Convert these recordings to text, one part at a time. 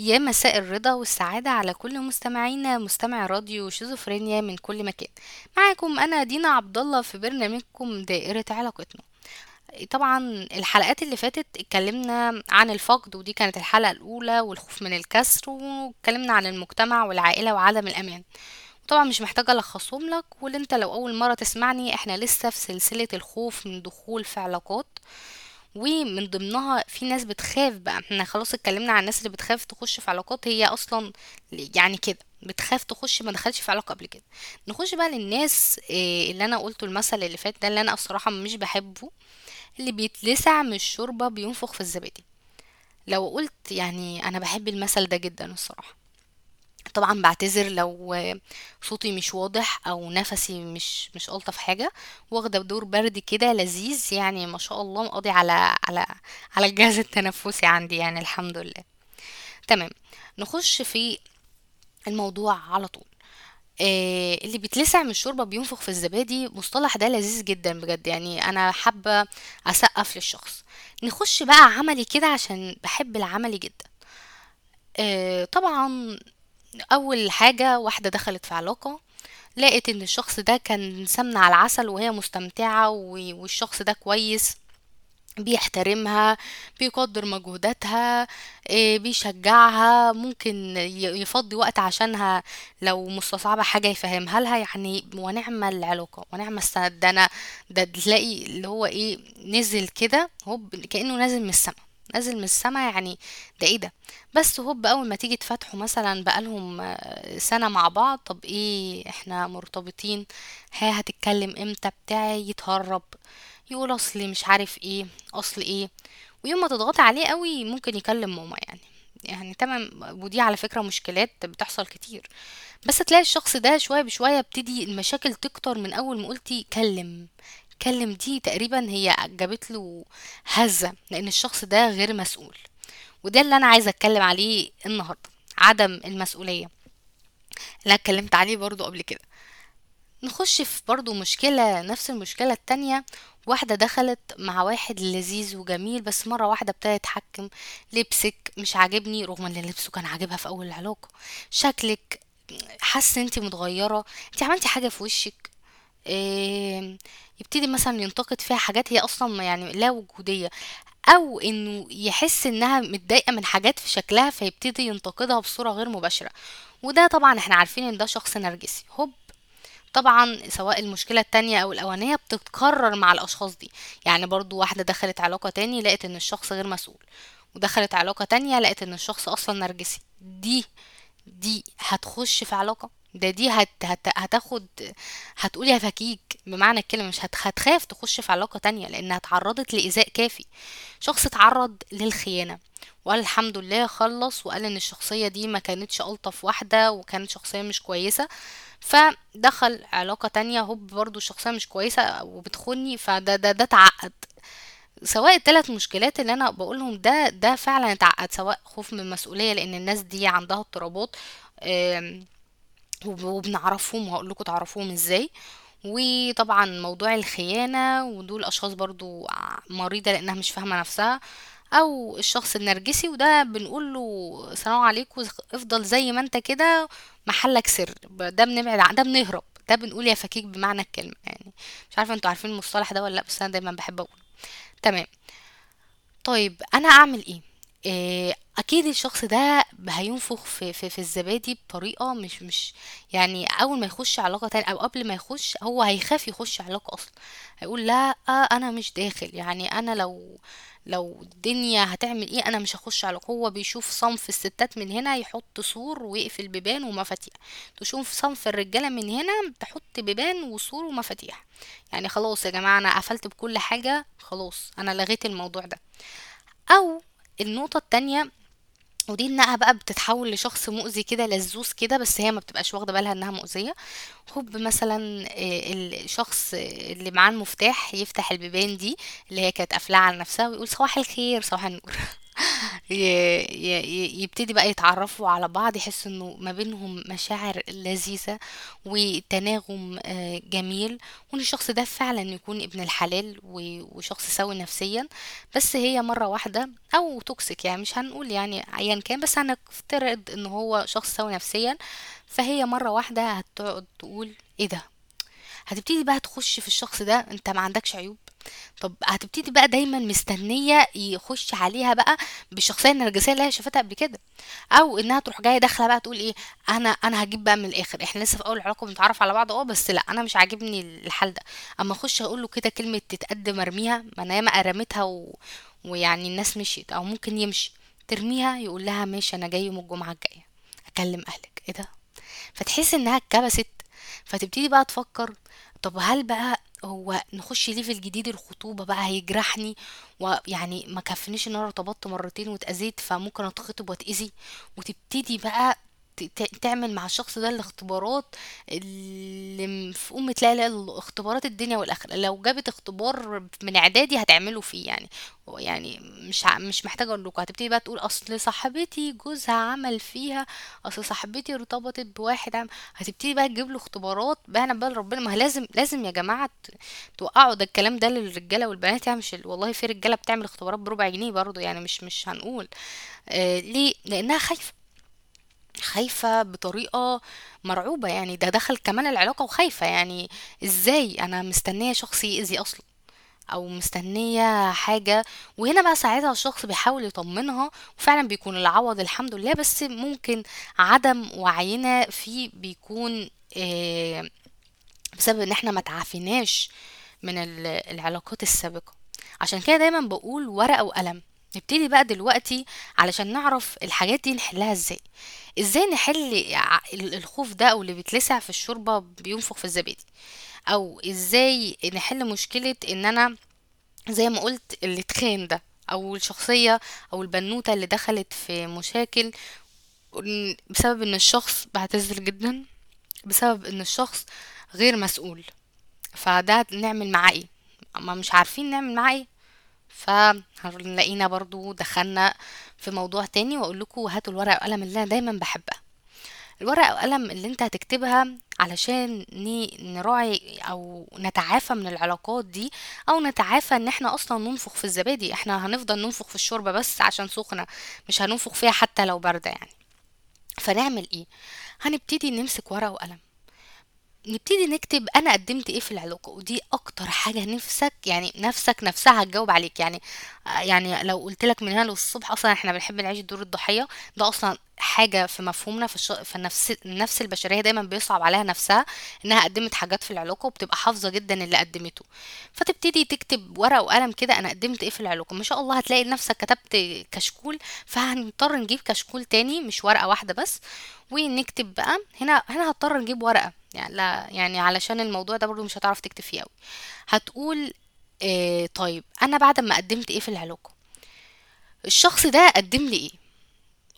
يا مساء الرضا والسعادة على كل مستمعينا مستمع راديو شيزوفرينيا من كل مكان. معاكم أنا دينا عبد الله في برنامجكم دائرة علاقتنا. طبعا الحلقات اللي فاتت اتكلمنا عن الفقد ودي كانت الحلقة الأولى والخوف من الكسر واتكلمنا عن المجتمع والعائلة وعدم الأمان. طبعا مش محتاجة ألخصهم لك واللي انت لو أول مرة تسمعني إحنا لسه في سلسلة الخوف من دخول في علاقات. ومن ضمنها في ناس بتخاف بقى. إحنا خلاص اتكلمنا عن الناس اللي بتخاف تخش في علاقات. هي أصلا يعني كده. بتخاف تخش ما دخلش في علاقة قبل كده. نخش بقى للناس آه، اللي أنا قلته المثل اللي فات ده اللي أنا الصراحة مش بحبه اللي بيتلسع من الشوربة بينفخ في الزبادي. لو قلت يعني أنا بحب المثل ده جدا الصراحة. طبعا بعتذر لو صوتي مش واضح أو نفسي مش مش ألطف حاجة. واخدة دور برد كده لذيذ يعني ما شاء الله مقضي على على على الجهاز التنفسي عندي يعني الحمد لله. تمام نخش في الموضوع على طول. آه اللي بيتلسع من الشوربة بينفخ في الزبادي. مصطلح ده لذيذ جدا بجد يعني أنا حابة أسقف للشخص. نخش بقى عملي كده عشان بحب العملي جدا. آه طبعا أول حاجة واحدة دخلت في علاقة لقيت إن الشخص ده كان سمنة على العسل وهي مستمتعة والشخص ده كويس بيحترمها بيقدر مجهوداتها إيه، بيشجعها ممكن يفضي وقت عشانها لو مستصعبة حاجة يفهمها لها. يعني ونعم العلاقة ونعم السند. ده أنا ده تلاقي اللي هو إيه نزل كده هو كأنه نازل من السما. نازل من السما يعني ده إيه ده؟ بس هوب أول ما تيجي تفتحوا مثلا بقالهم آه، سنة مع بعض طب إيه إحنا مرتبطين ها هتتكلم إمتى؟ بتاعي يتهرب يقول أصلي مش عارف إيه أصل إيه. ويوم ما تضغطي عليه قوي ممكن يكلم ماما يعني. يعني تمام ودي على فكرة مشكلات بتحصل كتير. بس تلاقي الشخص ده شوية بشوية ابتدي المشاكل تكتر من أول ما قلتي كلم. كلم دي تقريبا هي جابت له هزة لأن الشخص ده غير مسؤول. وده اللي أنا عايزة أتكلم عليه النهاردة عدم المسؤولية. اللي أنا اتكلمت عليه برضو قبل كده. نخش في برضو مشكلة نفس المشكلة التانية. واحدة دخلت مع واحد لذيذ وجميل بس مرة واحدة ابتدى يتحكم لبسك مش عاجبني رغم إن لبسه كان عاجبها في أول العلاقة. شكلك حاسة أنتي متغيرة. أنتي عملتي حاجة في وشك؟ يبتدي مثلا ينتقد فيها حاجات هي أصلا ما- يعني لا وجودية أو إنه يحس إنها متضايقة من حاجات في شكلها فيبتدي ينتقدها بصورة غير مباشرة. وده طبعا إحنا عارفين إن ده شخص نرجسي. هوب. طبعا سواء المشكلة التانية أو الأولانية بتتكرر مع الأشخاص دي. يعني برضو واحدة دخلت علاقة تاني لقت إن الشخص غير مسؤول ودخلت علاقة تانية لقت إن الشخص أصلا نرجسي. دي دي هتخش في علاقة ده دي هت هت هتاخد هتقولي هفكيك بمعنى الكلمة مش هت هتخاف تخش في علاقة تانية لأنها اتعرضت لإيذاء كافي. شخص اتعرض للخيانة وقال الحمد لله خلص وقال إن الشخصية دي ما كانتش ألطف واحدة وكانت شخصية مش كويسة. فدخل علاقة تانية هوب برضو الشخصية مش كويسة وبتخوني فده ده ده اتعقد. سواء الثلاث مشكلات اللي أنا بقولهم ده ده فعلا اتعقد سواء خوف من المسؤولية لأن الناس دي عندها اضطرابات وبنعرفهم وهقول لكم تعرفوهم إزاي. وطبعا موضوع الخيانة ودول أشخاص برضو مريضة لأنها مش فاهمة نفسها أو الشخص النرجسي وده بنقول له سلام عليكم افضل زي ما أنت كده محلك سر. ده بنبعد ده بنهرب. ده بنقول يا فكيك بمعنى الكلمة يعني. مش عارفة أنتوا عارفين المصطلح ده ولا لأ بس أنا دايما بحب اقوله تمام. طيب أنا أعمل إيه؟ إيه أكيد الشخص ده هينفخ في, في, في الزبادي بطريقة مش مش يعني أول ما يخش علاقة تاني أو قبل ما يخش هو هيخاف يخش علاقة أصلا. هيقول لا أنا مش داخل. يعني أنا لو لو الدنيا هتعمل إيه أنا مش هخش علاقة. هو بيشوف صنف الستات من هنا يحط سور ويقفل بيبان ومفاتيح. تشوف صنف الرجالة من هنا تحط بيبان وسور ومفاتيح. يعني خلاص يا جماعة أنا قفلت بكل حاجة خلاص أنا لغيت الموضوع ده. أو النقطة التانية ودي إنها بقى بتتحول لشخص مؤذي كده لزوز كده بس هي ما بتبقاش واخدة بالها إنها مؤذية. هوب مثلا آه، الشخص اللي معاه المفتاح يفتح البيبان دي اللي هي كانت قافلاها على نفسها ويقول صباح الخير صباح النور. ي- يبتدي بقى يتعرفوا على بعض يحس إنه ما بينهم مشاعر لذيذة وتناغم آه، جميل وإن الشخص ده فعلا يكون ابن الحلال وشخص سوي نفسيا. بس هي مرة واحدة أو toxic يعني مش هنقول يعني ايا كان بس هنفترض إن هو شخص سوي نفسيا. فهي مرة واحدة هتقعد تقول إيه ده؟ هتبتدي بقى تخش في الشخص ده أنت ما عندكش عيوب. طب هتبتدي بقى دايما مستنية يخش عليها بقى بالشخصية النرجسية اللي هي شافتها قبل كده. أو إنها تروح جاية داخلة بقى تقول إيه أنا أنا هجيب بقى من الآخر. إحنا لسه في أول علاقة بنتعرف على بعض آه بس لأ أنا مش عاجبني الحال ده. أما أخش أقول له كده كلمة تتقدم ارميها ما أنا ياما رميتها و... ويعني الناس مشيت. أو ممكن يمشي ترميها يقول لها ماشي أنا جاي يوم الجمعة الجاية. أكلم أهلك. إيه ده؟ فتحس إنها اتكبست. فتبتدي بقى تفكر طب هل بقى هو نخش ليفل جديد الخطوبة بقى هيجرحني ويعني ما كفنيش إن أنا ارتبطت مرتين واتأذيت فممكن أتخطب واتأذي. وتبتدي بقى تعمل مع الشخص ده الاختبارات اللي في أم تلاقي لا- اختبارات الدنيا والآخرة. لو جابت اختبار من إعدادي هتعمله فيه يعني. يعني مش مش محتاجة أقول لكم هتبتدي بقى تقول أصل صاحبتي جوزها عمل فيها أصل صاحبتي ارتبطت بواحد عم هتبتدي بقى تجيب له اختبارات. بقى بال ربنا ما لازم لازم يا جماعة توقعوا ده الكلام ده للرجالة والبنات يعني. مش ال- والله في رجالة بتعمل اختبارات بربع جنيه برضه يعني مش مش هنقول. آه ليه؟ لأنها خايفة. خايفة بطريقة مرعوبة يعني ده دخل كمان العلاقة وخايفة يعني إزاي أنا مستنية شخص يأذي أصلا؟ أو مستنية حاجة؟ وهنا بقى ساعتها الشخص بيحاول يطمنها وفعلا بيكون العوض الحمد لله بس ممكن عدم وعينا فيه بيكون آه، بسبب إن إحنا ما تعافيناش من ال- العلاقات السابقة. عشان كده دايما بقول ورقة وقلم. نبتدي بقى دلوقتي علشان نعرف الحاجات دي نحلها إزاي. إزاي نحل الخوف ده أو اللي بيتلسع في الشوربة بينفخ في الزبادي؟ أو إزاي نحل مشكلة ان أنا زي ما قلت اللي اتخان ده أو الشخصية أو البنوتة اللي دخلت في مشاكل بسبب ان الشخص بعتذر جدا بسبب ان الشخص غير مسؤول. فده نعمل معاه إيه؟ اما مش عارفين نعمل معاه إيه؟ فهنلاقينا برضو دخلنا في موضوع تاني وأقول لكم هاتوا الورقة والقلم اللي أنا دايما بحبها. الورقة والقلم اللي أنت هتكتبها علشان نراعي أو نتعافى من العلاقات دي أو نتعافى إن إحنا أصلا ننفخ في الزبادي. إحنا هنفضل ننفخ في الشوربة بس عشان سخنة مش هننفخ فيها حتى لو باردة يعني. فنعمل إيه؟ هنبتدي نمسك ورقة وقلم. نبتدي نكتب أنا قدمت إيه في العلاقة ودي أكتر حاجة نفسك يعني نفسك نفسها هتجاوب عليك. يعني آه، يعني لو قلت لك من هنا للصبح أصلا إحنا بنحب نعيش دور الضحية. ده أصلا حاجة في مفهومنا في. في النفس النفس البشرية دايما بيصعب عليها نفسها إنها قدمت حاجات في العلاقة وبتبقى حافظة جدا اللي قدمته. فتبتدي تكتب ورقة وقلم كده أنا قدمت إيه في العلاقة؟ ما شاء الله هتلاقي نفسك كتبت كشكول فهنضطر نجيب كشكول تاني مش ورقة واحدة بس. ونكتب بقى هنا هنا هضطر نجيب ورقة. يعني لا يعني علشان الموضوع ده برضو مش هتعرف تكتب فيه أوي هتقول إيه طيب أنا بعد ما قدمت إيه في العلاقة؟ الشخص ده قدم لي إيه؟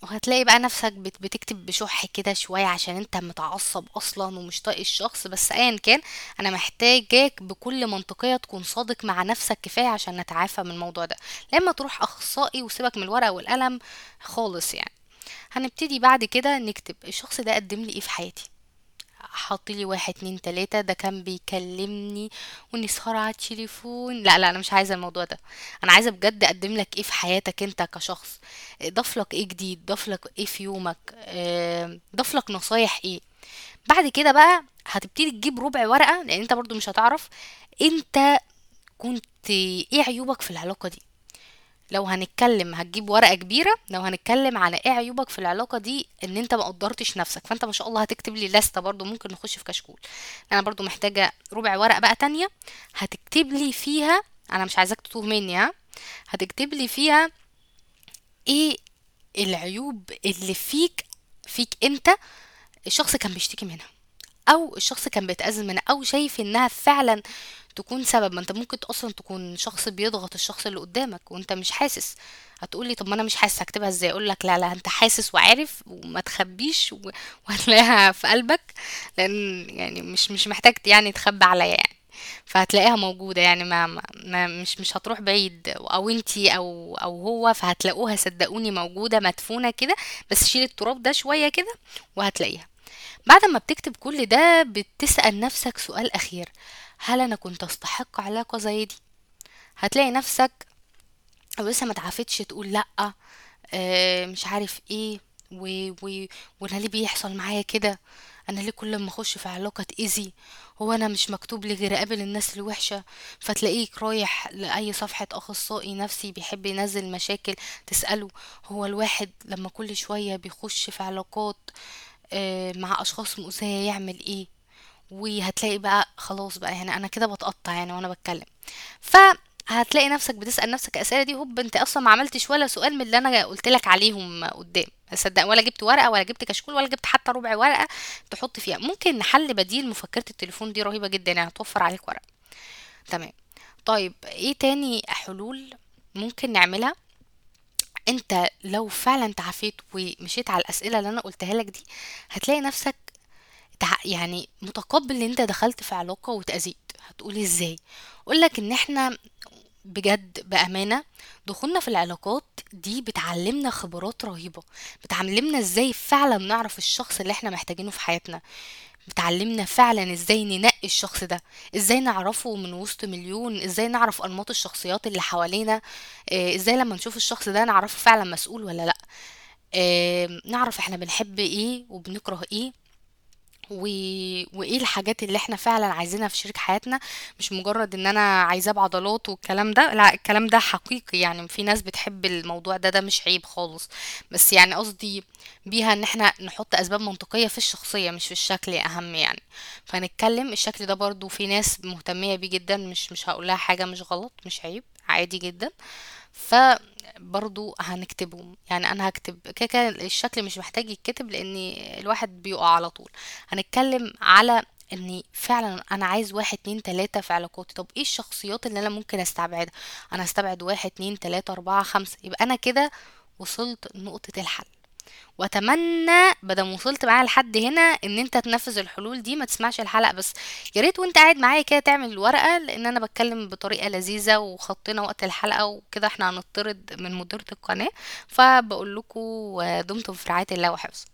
وهتلاقي بقى نفسك بت- بتكتب بشح كده شوية عشان أنت متعصب أصلا ومش طايق الشخص بس ايا كان أنا محتاجاك بكل منطقية تكون صادق مع نفسك كفاية عشان نتعافى من الموضوع ده. لما تروح أخصائي وسيبك من الورقة والقلم خالص يعني. هنبتدي بعد كده نكتب الشخص ده قدم لي إيه في حياتي؟ حط لي واحد اتنين تلاتة ده كان بيكلمني ونسهر على التليفون لا لا أنا مش عايزة الموضوع ده. أنا عايزة بجد أقدم لك إيه في حياتك أنت كشخص. ضاف لك إيه جديد؟ ضاف لك إيه في يومك؟ آه، ضاف لك نصايح إيه؟ بعد كده بقى هتبتدي تجيب ربع ورقة لأن أنت برضو مش هتعرف. أنت كنت إيه عيوبك في العلاقة دي؟ لو هنتكلم هتجيب ورقة كبيرة لو هنتكلم على إيه عيوبك في العلاقة دي ان انت ما قدرتش نفسك فانت ما شاء الله هتكتب لي لستة برضو ممكن نخش في كشكول. أنا برضو محتاجة ربع ورقة بقى تانية هتكتب لي فيها أنا مش عايزاك تتوه مني ها؟ هتكتب لي فيها إيه العيوب اللي فيك فيك انت الشخص كان بيشتكي منها. أو الشخص كان بيتأذى منها أو شايف إنها فعلا تكون سبب ما أنت ممكن أصلا تكون شخص بيضغط الشخص اللي قدامك وأنت مش حاسس. هتقولي طب ما أنا مش حاسس هكتبها إزاي؟ أقول لك لا لا أنت حاسس وعارف وما تخبيش و- وهتلاقيها في قلبك لأن يعني مش مش محتاج يعني تخبي عليا يعني. فهتلاقيها موجودة يعني ما, ما مش مش هتروح بعيد. أو انتي أو أو هو فهتلاقوها صدقوني موجودة مدفونة كده بس شيل التراب ده شوية كده وهتلاقيها. بعد ما بتكتب كل ده بتسأل نفسك سؤال أخير. هل أنا كنت أستحق علاقة زي دي؟ هتلاقي نفسك لسه ما تعافتش تقول لأ آه، مش عارف إيه و... و... وأنا ليه بيحصل معايا كده؟ أنا ليه كل ما أخش في علاقة اتأذي هو أنا مش مكتوب لي غير أقابل الناس الوحشة؟ فتلاقيك رايح لأي صفحة أخصائي نفسي بيحب ينزل مشاكل تسأله. هو الواحد لما كل شوية بيخش في علاقات آه، مع أشخاص مؤذية يعمل إيه؟ وهتلاقي بقى خلاص بقى يعني أنا كده بتقطع يعني وأنا بتكلم. فهتلاقي نفسك بتسأل نفسك الأسئلة دي هوب أنت أصلا ما عملتش ولا سؤال من اللي أنا قلت لك عليهم قدام. صدق ولا جبت ورقة ولا جبت كشكول ولا جبت حتى ربع ورقة تحط فيها. ممكن نحل بديل مفكرة التليفون دي رهيبة جدا يعني هتوفر عليك ورق تمام. طيب إيه تاني حلول ممكن نعملها؟ انت لو فعلا تعافيت ومشيت على الأسئلة اللي أنا قلتها لك دي هتلاقي نفسك. يعني متقبل إن أنت دخلت في علاقة واتأذيت هتقولي إزاي؟ اقولك إن إحنا بجد بأمانة دخولنا في العلاقات دي بتعلمنا خبرات رهيبة. بتعلمنا إزاي فعلا نعرف الشخص اللي إحنا محتاجينه في حياتنا. بتعلمنا فعلا إزاي ننقي الشخص ده إزاي نعرفه من وسط مليون إزاي نعرف أنماط الشخصيات اللي حوالينا آه، إزاي لما نشوف الشخص ده نعرفه فعلا مسؤول ولا لأ؟ نعرف إحنا بنحب إيه وبنكره إيه؟ و... وإيه الحاجات اللي إحنا فعلا عايزينها في شريك حياتنا؟ مش مجرد إن أنا عايزاه بعضلات والكلام ده لا الكلام ده حقيقي. يعني في ناس بتحب الموضوع ده ده مش عيب خالص. بس يعني قصدي بيها إن إحنا نحط أسباب منطقية في الشخصية مش في الشكل أهم يعني. فنتكلم الشكل ده برضو في ناس مهتمية بيه جدا مش مش هقولها حاجة مش غلط مش عيب عادي جدا. فبرضو هنكتبهم. يعني أنا هكتب كده كده الشكل مش محتاج يتكتب لأن الواحد بيقع على طول. هنتكلم على اني فعلا أنا عايز واحد اتنين تلاتة في علاقاتي. طب إيه الشخصيات اللي أنا ممكن أستبعدها؟ أنا هستبعد واحد اتنين تلاتة أربعة خمسة. يبقى أنا كده وصلت لنقطة الحل. واتمنى بدل وصلت معايا لحد هنا ان انت تنفذ الحلول دي ما تسمعش الحلقة بس يا ريت وانت قاعد معايا كده تعمل الورقه لأن أنا بتكلم بطريقة لذيذة وخطينا وقت الحلقة وكده إحنا هنطرد من مديرة القناة فبقول لكم دمتم في رعاية الله وحفظه.